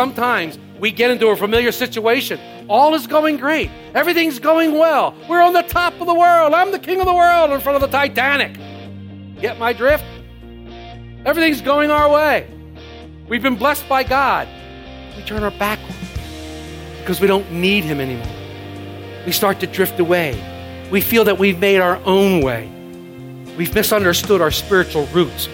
Sometimes we get into a familiar situation. All is going great. Everything's going well. We're on the top of the world. I'm the king of the world in front of the Titanic. Get my drift? Everything's going our way. We've been blessed by God. We turn our back because we don't need him anymore. We start to drift away. We feel that we've made our own way. We've misunderstood our spiritual roots.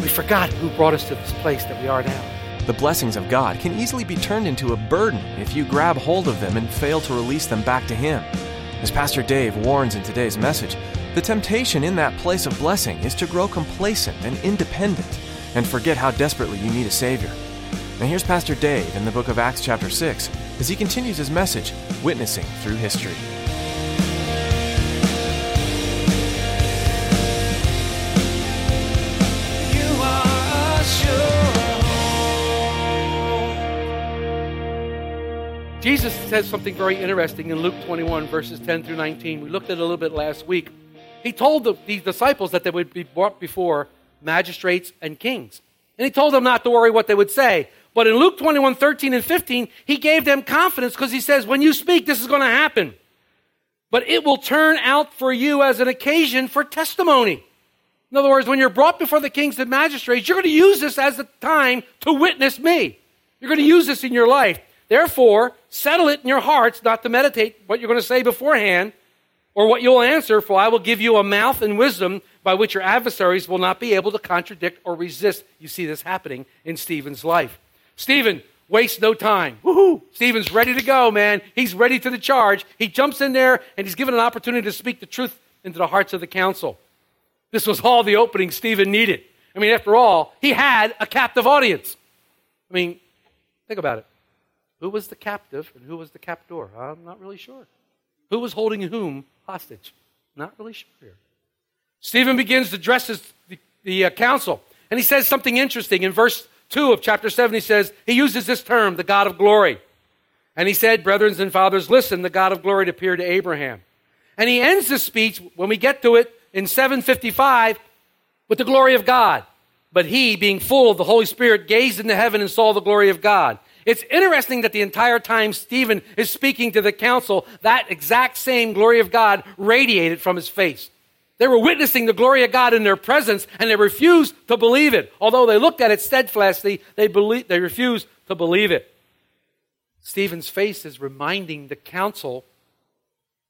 We forgot who brought us to this place that we are now. The blessings of God can easily be turned into a burden if you grab hold of them and fail to release them back to Him. As Pastor Dave warns in today's message, the temptation in that place of blessing is to grow complacent and independent and forget how desperately you need a Savior. Now, here's Pastor Dave in the book of Acts, chapter 6, as he continues his message, Witnessing Through History. Jesus says something very interesting in Luke 21, verses 10 through 19. We looked at it a little bit last week. He told the, these disciples that they would be brought before magistrates and kings. And he told them not to worry what they would say. But in Luke 21, 13 and 15, he gave them confidence because he says, when you speak, this is going to happen. But it will turn out for you as an occasion for testimony. In other words, when you're brought before the kings and magistrates, you're going to use this as a time to witness me. You're going to use this in your life. Therefore, settle it in your hearts not to meditate what you're going to say beforehand or what you'll answer, for I will give you a mouth and wisdom by which your adversaries will not be able to contradict or resist. You see this happening in Stephen's life. Stephen wastes no time. Woohoo! Stephen's ready to go, man. He's ready to the charge. He jumps in there and he's given an opportunity to speak the truth into the hearts of the council. This was all the opening Stephen needed. I mean, after all, he had a captive audience. I mean, think about it. Who was the captive and who was the captor? I'm not really sure. Who was holding whom hostage? Not really sure here. Stephen begins to address the, the uh, council, and he says something interesting. In verse 2 of chapter 7, he says, he uses this term, the God of glory. And he said, Brethren and fathers, listen, the God of glory appeared to Abraham. And he ends this speech, when we get to it, in 755, with the glory of God. But he, being full of the Holy Spirit, gazed into heaven and saw the glory of God. It's interesting that the entire time Stephen is speaking to the council, that exact same glory of God radiated from his face. They were witnessing the glory of God in their presence, and they refused to believe it. Although they looked at it steadfastly, they, believe, they refused to believe it. Stephen's face is reminding the council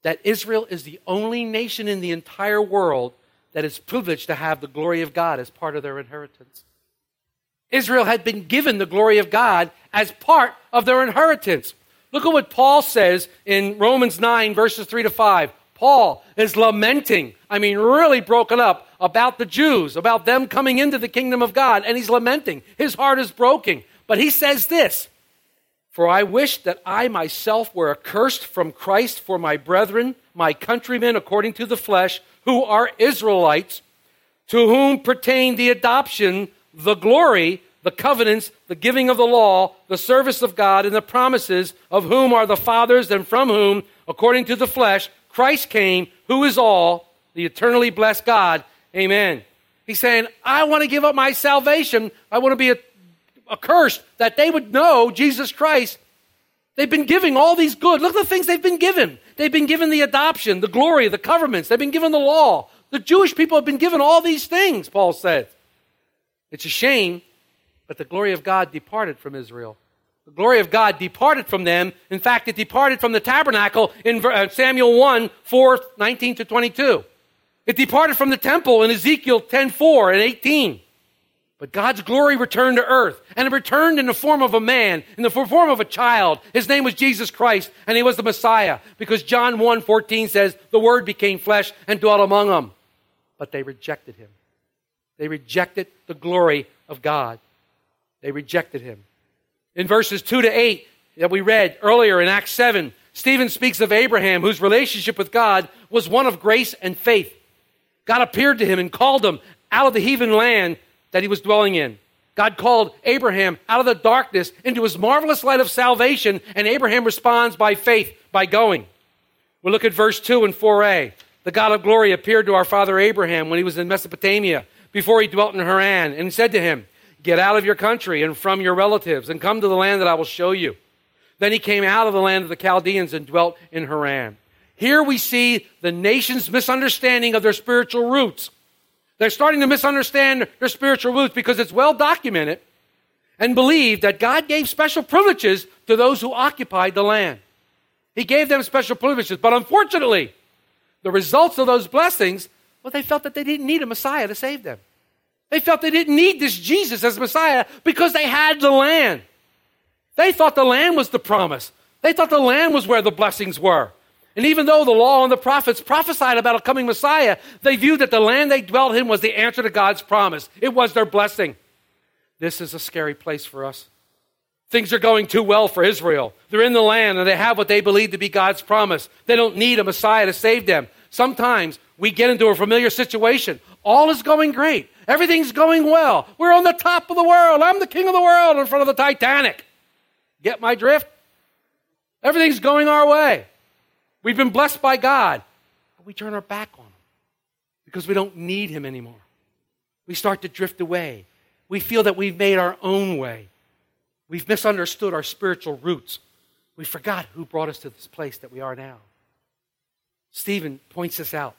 that Israel is the only nation in the entire world that is privileged to have the glory of God as part of their inheritance. Israel had been given the glory of God as part of their inheritance. Look at what Paul says in Romans 9, verses 3 to 5. Paul is lamenting, I mean, really broken up about the Jews, about them coming into the kingdom of God, and he's lamenting. His heart is broken. But he says this For I wish that I myself were accursed from Christ for my brethren, my countrymen according to the flesh, who are Israelites, to whom pertain the adoption, the glory, the covenants, the giving of the law, the service of God, and the promises, of whom are the fathers, and from whom, according to the flesh, Christ came, who is all, the eternally blessed God. Amen. He's saying, I want to give up my salvation. I want to be accursed that they would know Jesus Christ. They've been giving all these good. Look at the things they've been given. They've been given the adoption, the glory, the covenants. They've been given the law. The Jewish people have been given all these things, Paul says. It's a shame, but the glory of God departed from Israel. The glory of God departed from them. In fact, it departed from the tabernacle in uh, Samuel 1 4, 19 to 22. It departed from the temple in Ezekiel 10 4 and 18. But God's glory returned to earth, and it returned in the form of a man, in the form of a child. His name was Jesus Christ, and he was the Messiah, because John 1 14 says, The Word became flesh and dwelt among them. but they rejected him. They rejected the glory of God. They rejected him. In verses 2 to 8 that we read earlier in Acts 7, Stephen speaks of Abraham, whose relationship with God was one of grace and faith. God appeared to him and called him out of the heathen land that he was dwelling in. God called Abraham out of the darkness into his marvelous light of salvation, and Abraham responds by faith, by going. We look at verse 2 and 4a. The God of glory appeared to our father Abraham when he was in Mesopotamia, before he dwelt in Haran, and said to him, Get out of your country and from your relatives, and come to the land that I will show you. Then he came out of the land of the Chaldeans and dwelt in Haran. Here we see the nation's misunderstanding of their spiritual roots. They're starting to misunderstand their spiritual roots because it's well documented and believed that God gave special privileges to those who occupied the land. He gave them special privileges. But unfortunately, the results of those blessings, well, they felt that they didn't need a Messiah to save them. They felt they didn't need this Jesus as Messiah because they had the land. They thought the land was the promise. They thought the land was where the blessings were. And even though the law and the prophets prophesied about a coming Messiah, they viewed that the land they dwelt in was the answer to God's promise. It was their blessing. This is a scary place for us. Things are going too well for Israel. They're in the land and they have what they believe to be God's promise. They don't need a Messiah to save them. Sometimes we get into a familiar situation. All is going great. Everything's going well. We're on the top of the world. I'm the king of the world in front of the Titanic. Get my drift? Everything's going our way. We've been blessed by God, but we turn our back on Him because we don't need Him anymore. We start to drift away. We feel that we've made our own way. We've misunderstood our spiritual roots. We forgot who brought us to this place that we are now. Stephen points this out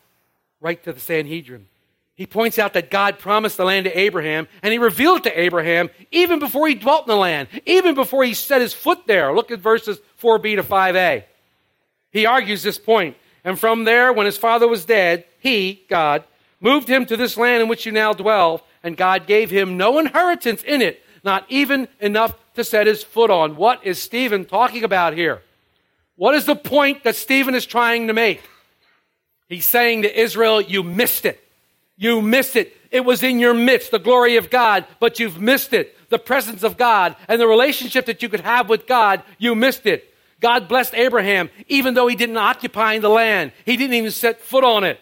right to the Sanhedrin. He points out that God promised the land to Abraham, and he revealed it to Abraham even before he dwelt in the land, even before he set his foot there. Look at verses 4b to 5a. He argues this point. And from there, when his father was dead, he, God, moved him to this land in which you now dwell, and God gave him no inheritance in it, not even enough to set his foot on. What is Stephen talking about here? What is the point that Stephen is trying to make? He's saying to Israel, You missed it. You missed it. It was in your midst, the glory of God, but you've missed it. The presence of God and the relationship that you could have with God, you missed it. God blessed Abraham even though he didn't occupy the land. He didn't even set foot on it.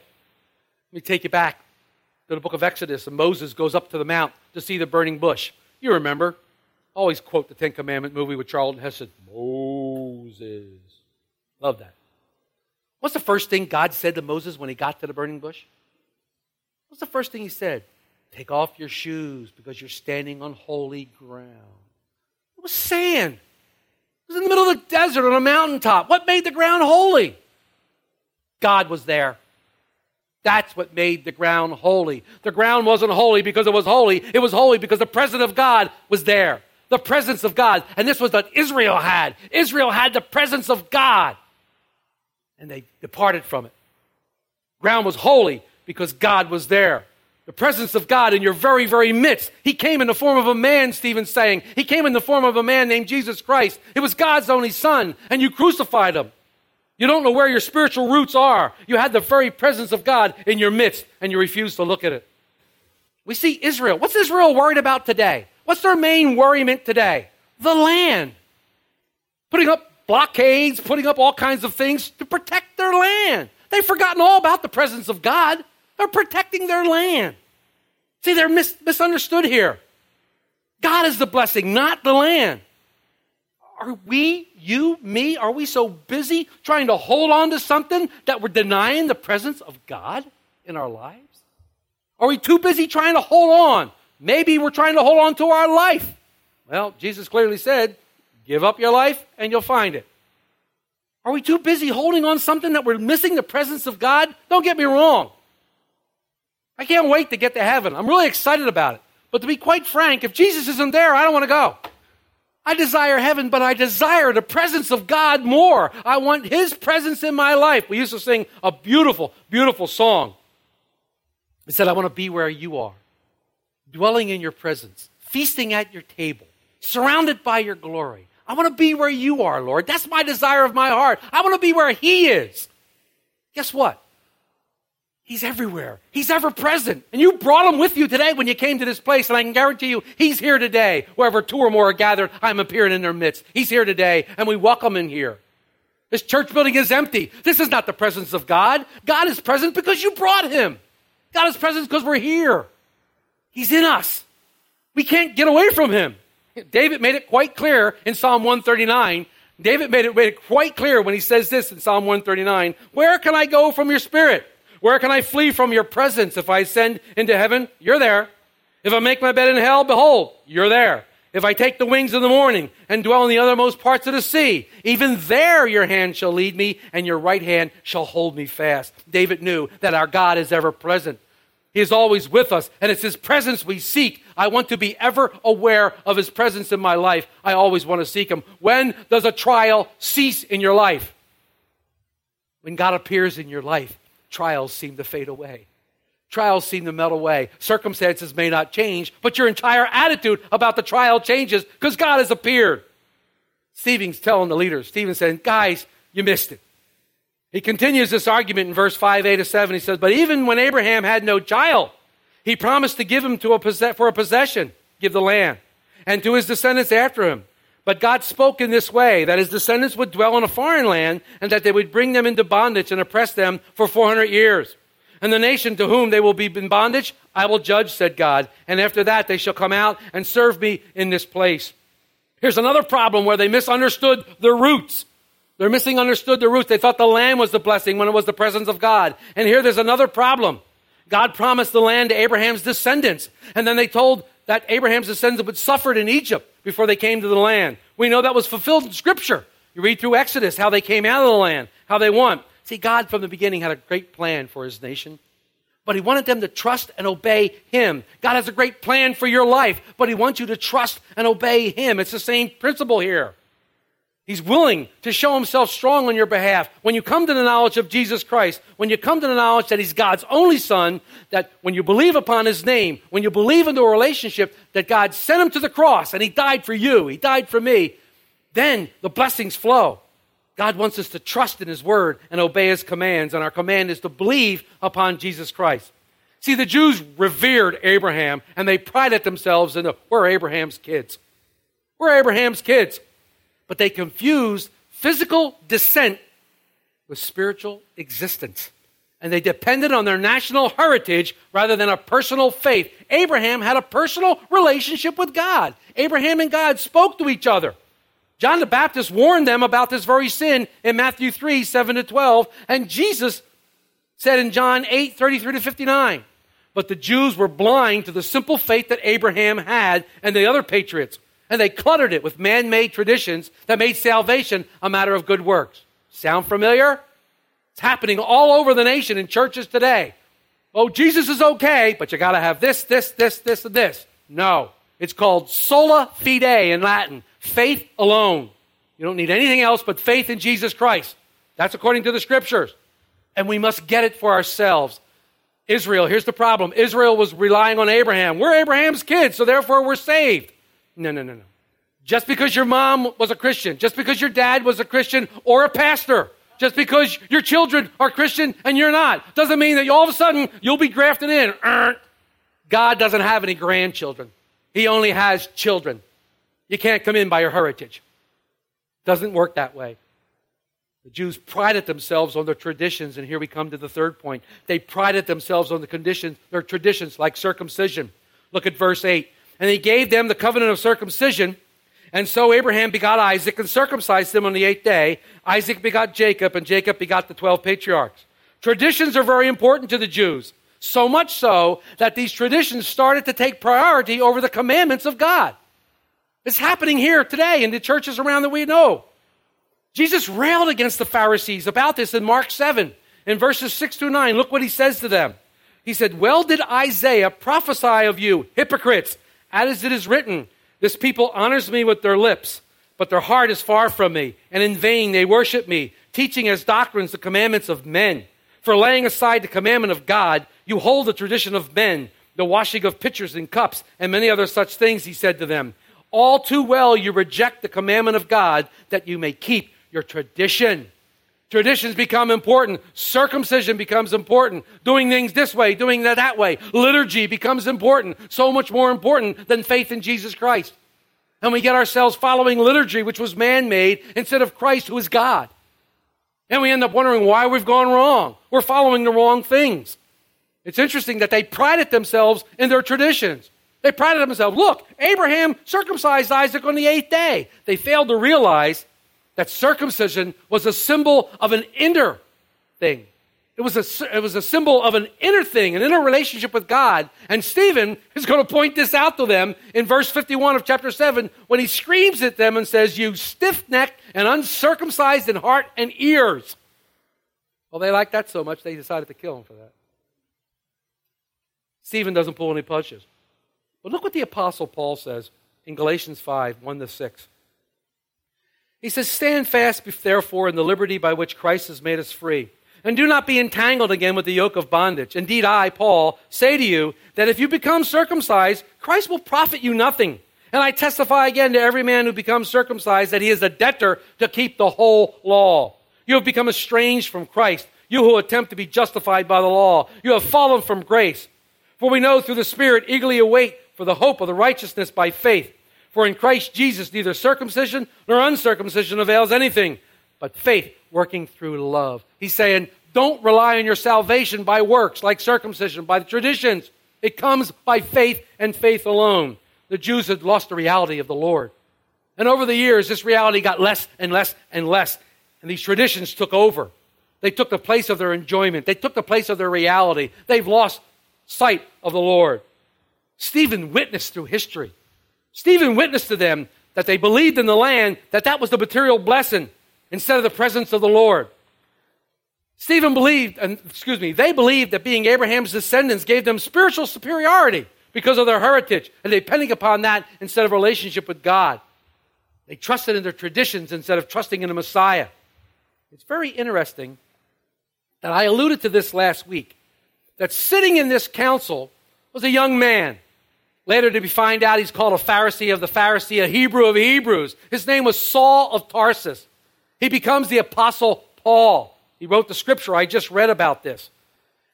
Let me take you back to the book of Exodus, and Moses goes up to the mount to see the burning bush. You remember. Always quote the Ten Commandment movie with Charlton Heston. Moses. Love that. What's the first thing God said to Moses when he got to the burning bush? What's the first thing he said? Take off your shoes because you're standing on holy ground. It was sand. It was in the middle of the desert on a mountaintop. What made the ground holy? God was there. That's what made the ground holy. The ground wasn't holy because it was holy. It was holy because the presence of God was there. The presence of God. And this was what Israel had. Israel had the presence of God. And they departed from it. Ground was holy because God was there. The presence of God in your very, very midst. He came in the form of a man, Stephen's saying. He came in the form of a man named Jesus Christ. It was God's only son, and you crucified him. You don't know where your spiritual roots are. You had the very presence of God in your midst, and you refuse to look at it. We see Israel. What's Israel worried about today? What's their main worriment today? The land. Putting up blockades, putting up all kinds of things to protect their land. They've forgotten all about the presence of God. They're protecting their land. See, they're mis- misunderstood here. God is the blessing, not the land. Are we, you, me, are we so busy trying to hold on to something that we're denying the presence of God in our lives? Are we too busy trying to hold on? Maybe we're trying to hold on to our life. Well, Jesus clearly said, give up your life and you'll find it. Are we too busy holding on something that we're missing the presence of God? Don't get me wrong. I can't wait to get to heaven. I'm really excited about it. But to be quite frank, if Jesus isn't there, I don't want to go. I desire heaven, but I desire the presence of God more. I want His presence in my life. We used to sing a beautiful, beautiful song. It said, I want to be where you are, dwelling in your presence, feasting at your table, surrounded by your glory. I want to be where you are, Lord. That's my desire of my heart. I want to be where He is. Guess what? He's everywhere. He's ever present. And you brought him with you today when you came to this place. And I can guarantee you, he's here today. Wherever two or more are gathered, I'm appearing in their midst. He's here today, and we welcome him here. This church building is empty. This is not the presence of God. God is present because you brought him. God is present because we're here. He's in us. We can't get away from him. David made it quite clear in Psalm 139. David made it, made it quite clear when he says this in Psalm 139 Where can I go from your spirit? Where can I flee from your presence? If I ascend into heaven, you're there. If I make my bed in hell, behold, you're there. If I take the wings of the morning and dwell in the uttermost parts of the sea, even there your hand shall lead me and your right hand shall hold me fast. David knew that our God is ever present. He is always with us, and it's His presence we seek. I want to be ever aware of His presence in my life. I always want to seek Him. When does a trial cease in your life? When God appears in your life trials seem to fade away. Trials seem to melt away. Circumstances may not change, but your entire attitude about the trial changes because God has appeared. Stephen's telling the leaders, Stephen saying, Guys, you missed it. He continues this argument in verse 5, 8 to 7. He says, But even when Abraham had no child, he promised to give him to a for a possession, give the land, and to his descendants after him. But God spoke in this way that his descendants would dwell in a foreign land and that they would bring them into bondage and oppress them for 400 years. And the nation to whom they will be in bondage, I will judge, said God. And after that, they shall come out and serve me in this place. Here's another problem where they misunderstood the roots. They're misunderstood the roots. They thought the land was the blessing when it was the presence of God. And here there's another problem. God promised the land to Abraham's descendants. And then they told that Abraham's descendants would suffer in Egypt before they came to the land. We know that was fulfilled in Scripture. You read through Exodus how they came out of the land, how they won. See, God from the beginning had a great plan for his nation, but he wanted them to trust and obey him. God has a great plan for your life, but he wants you to trust and obey him. It's the same principle here. He's willing to show himself strong on your behalf. When you come to the knowledge of Jesus Christ, when you come to the knowledge that he's God's only son, that when you believe upon his name, when you believe into a relationship that God sent him to the cross and he died for you, he died for me, then the blessings flow. God wants us to trust in his word and obey his commands, and our command is to believe upon Jesus Christ. See, the Jews revered Abraham and they prided themselves in the, we're Abraham's kids. We're Abraham's kids but they confused physical descent with spiritual existence. And they depended on their national heritage rather than a personal faith. Abraham had a personal relationship with God. Abraham and God spoke to each other. John the Baptist warned them about this very sin in Matthew 3 7 to 12. And Jesus said in John 8 33 to 59. But the Jews were blind to the simple faith that Abraham had and the other patriarchs and they cluttered it with man made traditions that made salvation a matter of good works. Sound familiar? It's happening all over the nation in churches today. Oh, Jesus is okay, but you got to have this, this, this, this, and this. No. It's called sola fide in Latin faith alone. You don't need anything else but faith in Jesus Christ. That's according to the scriptures. And we must get it for ourselves. Israel, here's the problem Israel was relying on Abraham. We're Abraham's kids, so therefore we're saved. No, no, no, no. Just because your mom was a Christian, just because your dad was a Christian or a pastor, just because your children are Christian and you're not, doesn't mean that all of a sudden you'll be grafted in. God doesn't have any grandchildren, He only has children. You can't come in by your heritage. Doesn't work that way. The Jews prided themselves on their traditions, and here we come to the third point. They prided themselves on the conditions, their traditions, like circumcision. Look at verse 8 and he gave them the covenant of circumcision. And so Abraham begot Isaac and circumcised him on the eighth day. Isaac begot Jacob, and Jacob begot the 12 patriarchs. Traditions are very important to the Jews, so much so that these traditions started to take priority over the commandments of God. It's happening here today in the churches around that we know. Jesus railed against the Pharisees about this in Mark 7, in verses 6 through 9. Look what he says to them. He said, Well did Isaiah prophesy of you, hypocrites as it is written, This people honors me with their lips, but their heart is far from me, and in vain they worship me, teaching as doctrines the commandments of men. For laying aside the commandment of God, you hold the tradition of men, the washing of pitchers and cups, and many other such things, he said to them. All too well you reject the commandment of God that you may keep your tradition. Traditions become important. Circumcision becomes important. Doing things this way, doing that that way. Liturgy becomes important. So much more important than faith in Jesus Christ. And we get ourselves following liturgy, which was man made, instead of Christ, who is God. And we end up wondering why we've gone wrong. We're following the wrong things. It's interesting that they prided themselves in their traditions. They prided themselves. Look, Abraham circumcised Isaac on the eighth day. They failed to realize that circumcision was a symbol of an inner thing. It was, a, it was a symbol of an inner thing, an inner relationship with God. And Stephen is going to point this out to them in verse 51 of chapter 7 when he screams at them and says, You stiff necked and uncircumcised in heart and ears. Well, they liked that so much they decided to kill him for that. Stephen doesn't pull any punches. But look what the Apostle Paul says in Galatians 5 1 to 6. He says, Stand fast, therefore, in the liberty by which Christ has made us free. And do not be entangled again with the yoke of bondage. Indeed, I, Paul, say to you that if you become circumcised, Christ will profit you nothing. And I testify again to every man who becomes circumcised that he is a debtor to keep the whole law. You have become estranged from Christ, you who attempt to be justified by the law. You have fallen from grace. For we know through the Spirit eagerly await for the hope of the righteousness by faith. For in Christ Jesus, neither circumcision nor uncircumcision avails anything, but faith working through love. He's saying, don't rely on your salvation by works like circumcision, by the traditions. It comes by faith and faith alone. The Jews had lost the reality of the Lord. And over the years, this reality got less and less and less. And these traditions took over. They took the place of their enjoyment, they took the place of their reality. They've lost sight of the Lord. Stephen witnessed through history Stephen witnessed to them that they believed in the land, that that was the material blessing instead of the presence of the Lord. Stephen believed, and excuse me, they believed that being Abraham's descendants gave them spiritual superiority because of their heritage, and depending upon that instead of relationship with God. They trusted in their traditions instead of trusting in the Messiah. It's very interesting that I alluded to this last week that sitting in this council was a young man Later to be find out he's called a Pharisee of the Pharisee, a Hebrew of Hebrews. His name was Saul of Tarsus. He becomes the Apostle Paul. He wrote the scripture. I just read about this.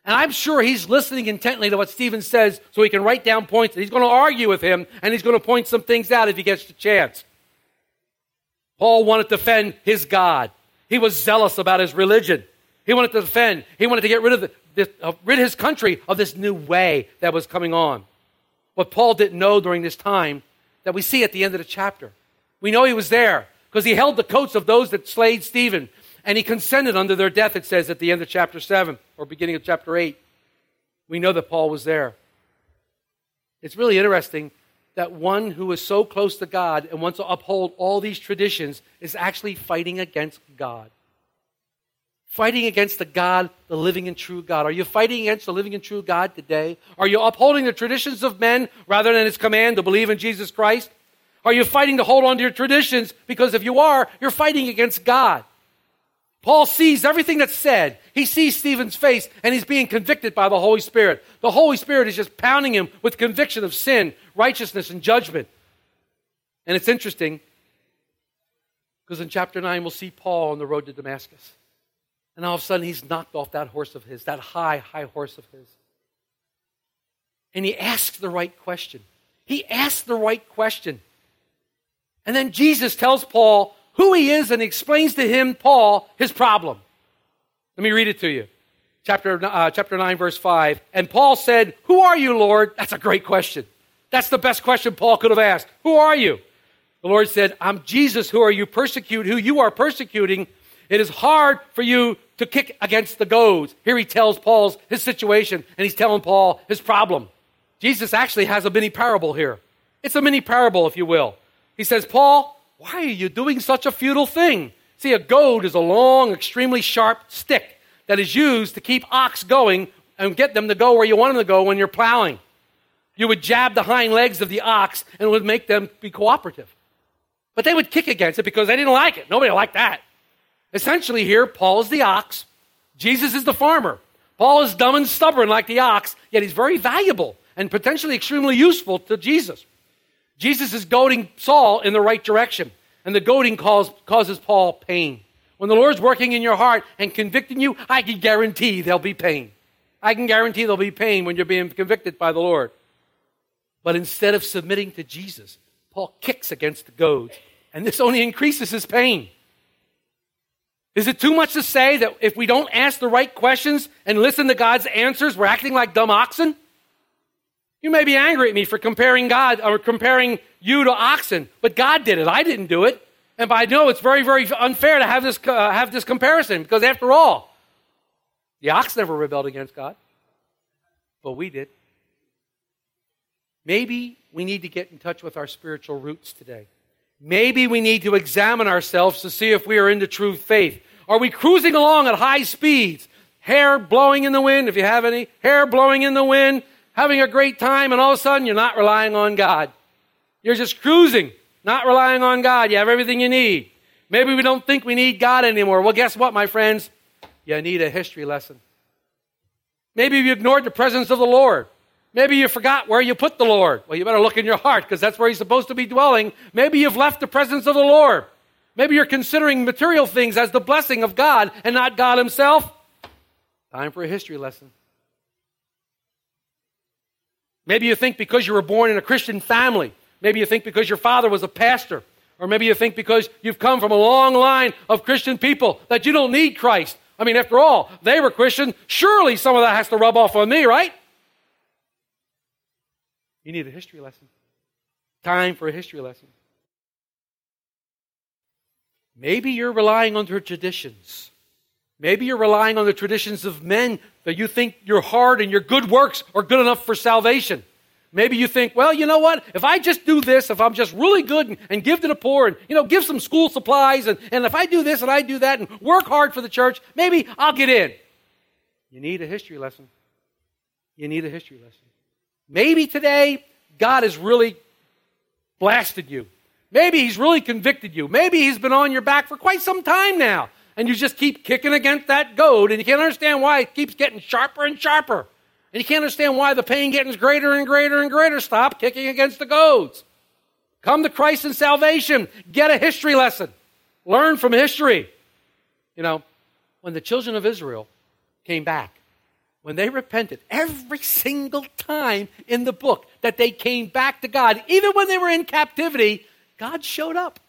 And I'm sure he's listening intently to what Stephen says so he can write down points. He's going to argue with him and he's going to point some things out if he gets the chance. Paul wanted to defend his God. He was zealous about his religion. He wanted to defend. He wanted to get rid of the, this, uh, rid his country of this new way that was coming on what Paul didn't know during this time that we see at the end of the chapter. We know he was there because he held the coats of those that slayed Stephen and he consented unto their death, it says at the end of chapter 7 or beginning of chapter 8. We know that Paul was there. It's really interesting that one who is so close to God and wants to uphold all these traditions is actually fighting against God fighting against the God, the living and true God? Are you fighting against the living and true God today? Are you upholding the traditions of men rather than his command to believe in Jesus Christ? Are you fighting to hold on to your traditions? Because if you are, you're fighting against God. Paul sees everything that's said. He sees Stephen's face and he's being convicted by the Holy Spirit. The Holy Spirit is just pounding him with conviction of sin, righteousness, and judgment. And it's interesting because in chapter 9, we'll see Paul on the road to Damascus. And all of a sudden, he's knocked off that horse of his, that high, high horse of his. And he asks the right question. He asks the right question. And then Jesus tells Paul who he is and explains to him, Paul, his problem. Let me read it to you. Chapter, uh, chapter 9, verse 5. And Paul said, Who are you, Lord? That's a great question. That's the best question Paul could have asked. Who are you? The Lord said, I'm Jesus, who are you persecute, who you are persecuting. It is hard for you to kick against the goads. Here he tells Paul's his situation, and he's telling Paul his problem. Jesus actually has a mini parable here. It's a mini parable, if you will. He says, Paul, why are you doing such a futile thing? See, a goad is a long, extremely sharp stick that is used to keep ox going and get them to go where you want them to go when you're plowing. You would jab the hind legs of the ox and it would make them be cooperative. But they would kick against it because they didn't like it. Nobody liked that. Essentially, here, Paul is the ox, Jesus is the farmer. Paul is dumb and stubborn like the ox, yet he's very valuable and potentially extremely useful to Jesus. Jesus is goading Saul in the right direction, and the goading cause, causes Paul pain. When the Lord's working in your heart and convicting you, I can guarantee there'll be pain. I can guarantee there'll be pain when you're being convicted by the Lord. But instead of submitting to Jesus, Paul kicks against the goads, and this only increases his pain. Is it too much to say that if we don't ask the right questions and listen to God's answers, we're acting like dumb oxen? You may be angry at me for comparing God or comparing you to oxen, but God did it. I didn't do it. And I know it's very, very unfair to have this, uh, have this comparison because, after all, the ox never rebelled against God, but we did. Maybe we need to get in touch with our spiritual roots today. Maybe we need to examine ourselves to see if we are in the true faith. Are we cruising along at high speeds? Hair blowing in the wind, if you have any, hair blowing in the wind, having a great time, and all of a sudden you're not relying on God. You're just cruising, not relying on God. You have everything you need. Maybe we don't think we need God anymore. Well, guess what, my friends? You need a history lesson. Maybe you ignored the presence of the Lord. Maybe you forgot where you put the Lord. Well, you better look in your heart because that's where He's supposed to be dwelling. Maybe you've left the presence of the Lord. Maybe you're considering material things as the blessing of God and not God Himself. Time for a history lesson. Maybe you think because you were born in a Christian family, maybe you think because your father was a pastor, or maybe you think because you've come from a long line of Christian people that you don't need Christ. I mean, after all, they were Christian. Surely some of that has to rub off on me, right? You need a history lesson. Time for a history lesson. Maybe you're relying on your traditions. Maybe you're relying on the traditions of men that you think your hard and your good works are good enough for salvation. Maybe you think, well, you know what? If I just do this, if I'm just really good and, and, give to the poor and, you know, give some school supplies, and, and if I do this and I do that and work hard for the church, maybe I'll get in. You need a history lesson. You need a history lesson. Maybe today God has really blasted you. Maybe He's really convicted you. Maybe He's been on your back for quite some time now and you just keep kicking against that goad, and you can't understand why it keeps getting sharper and sharper. And you can't understand why the pain gets greater and greater and greater. Stop kicking against the goads. Come to Christ in salvation. Get a history lesson. Learn from history. You know, when the children of Israel came back, when they repented, every single time in the book that they came back to God, even when they were in captivity, God showed up.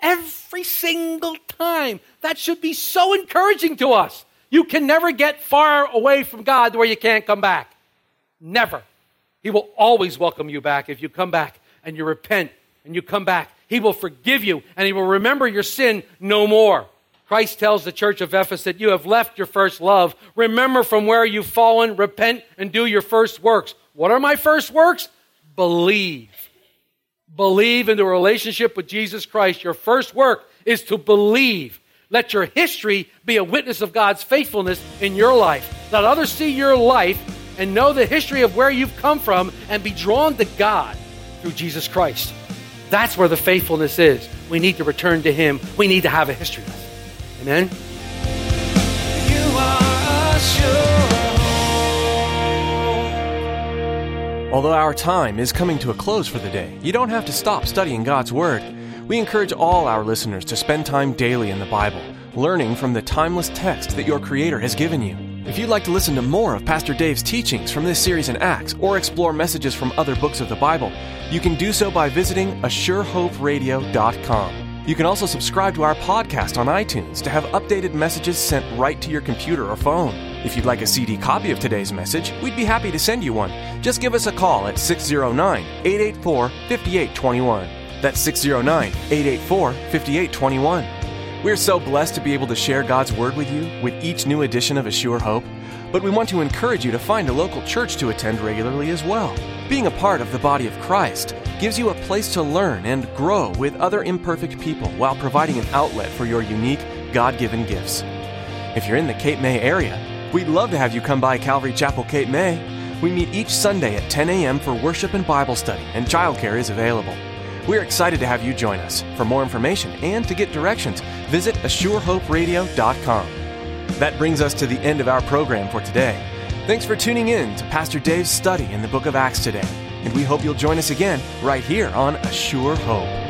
Every single time. That should be so encouraging to us. You can never get far away from God where you can't come back. Never. He will always welcome you back if you come back and you repent and you come back. He will forgive you and He will remember your sin no more. Christ tells the church of Ephesus that you have left your first love. Remember from where you've fallen, repent, and do your first works. What are my first works? Believe believe in the relationship with Jesus Christ. Your first work is to believe. Let your history be a witness of God's faithfulness in your life. Let others see your life and know the history of where you've come from and be drawn to God through Jesus Christ. That's where the faithfulness is. We need to return to Him. We need to have a history. Amen? Although our time is coming to a close for the day, you don't have to stop studying God's Word. We encourage all our listeners to spend time daily in the Bible, learning from the timeless text that your Creator has given you. If you'd like to listen to more of Pastor Dave's teachings from this series in Acts or explore messages from other books of the Bible, you can do so by visiting ASureHopeRadio.com. You can also subscribe to our podcast on iTunes to have updated messages sent right to your computer or phone. If you'd like a CD copy of today's message, we'd be happy to send you one. Just give us a call at 609 884 5821. That's 609 884 5821. We're so blessed to be able to share God's Word with you with each new edition of A Sure Hope, but we want to encourage you to find a local church to attend regularly as well. Being a part of the body of Christ gives you a place to learn and grow with other imperfect people while providing an outlet for your unique, God given gifts. If you're in the Cape May area, we'd love to have you come by Calvary Chapel, Cape May. We meet each Sunday at 10 a.m. for worship and Bible study, and childcare is available. We're excited to have you join us. For more information and to get directions, visit ASureHopeRadio.com. That brings us to the end of our program for today. Thanks for tuning in to Pastor Dave's study in the book of Acts today, and we hope you'll join us again right here on A Sure Hope.